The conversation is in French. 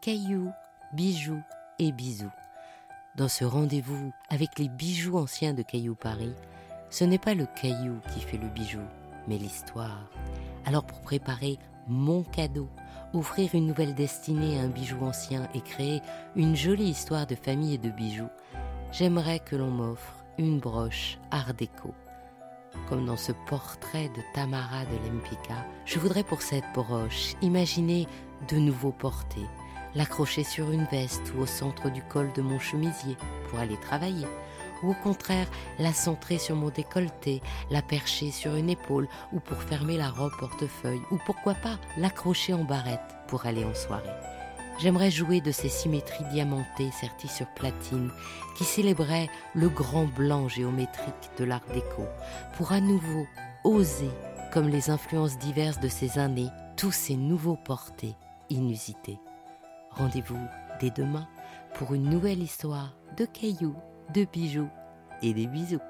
cailloux, bijoux et bisous. Dans ce rendez-vous avec les bijoux anciens de Caillou Paris, ce n'est pas le caillou qui fait le bijou, mais l'histoire. Alors pour préparer mon cadeau, offrir une nouvelle destinée à un bijou ancien et créer une jolie histoire de famille et de bijoux, j'aimerais que l'on m'offre une broche art déco. Comme dans ce portrait de Tamara de Lempicka, je voudrais pour cette broche imaginer de nouveaux portés, l'accrocher sur une veste ou au centre du col de mon chemisier pour aller travailler, ou au contraire la centrer sur mon décolleté, la percher sur une épaule ou pour fermer la robe portefeuille, ou pourquoi pas l'accrocher en barrette pour aller en soirée. J'aimerais jouer de ces symétries diamantées serties sur platine qui célébraient le grand blanc géométrique de l'art déco pour à nouveau oser, comme les influences diverses de ces années, tous ces nouveaux portés inusités. Rendez-vous dès demain pour une nouvelle histoire de cailloux, de bijoux et des bisous.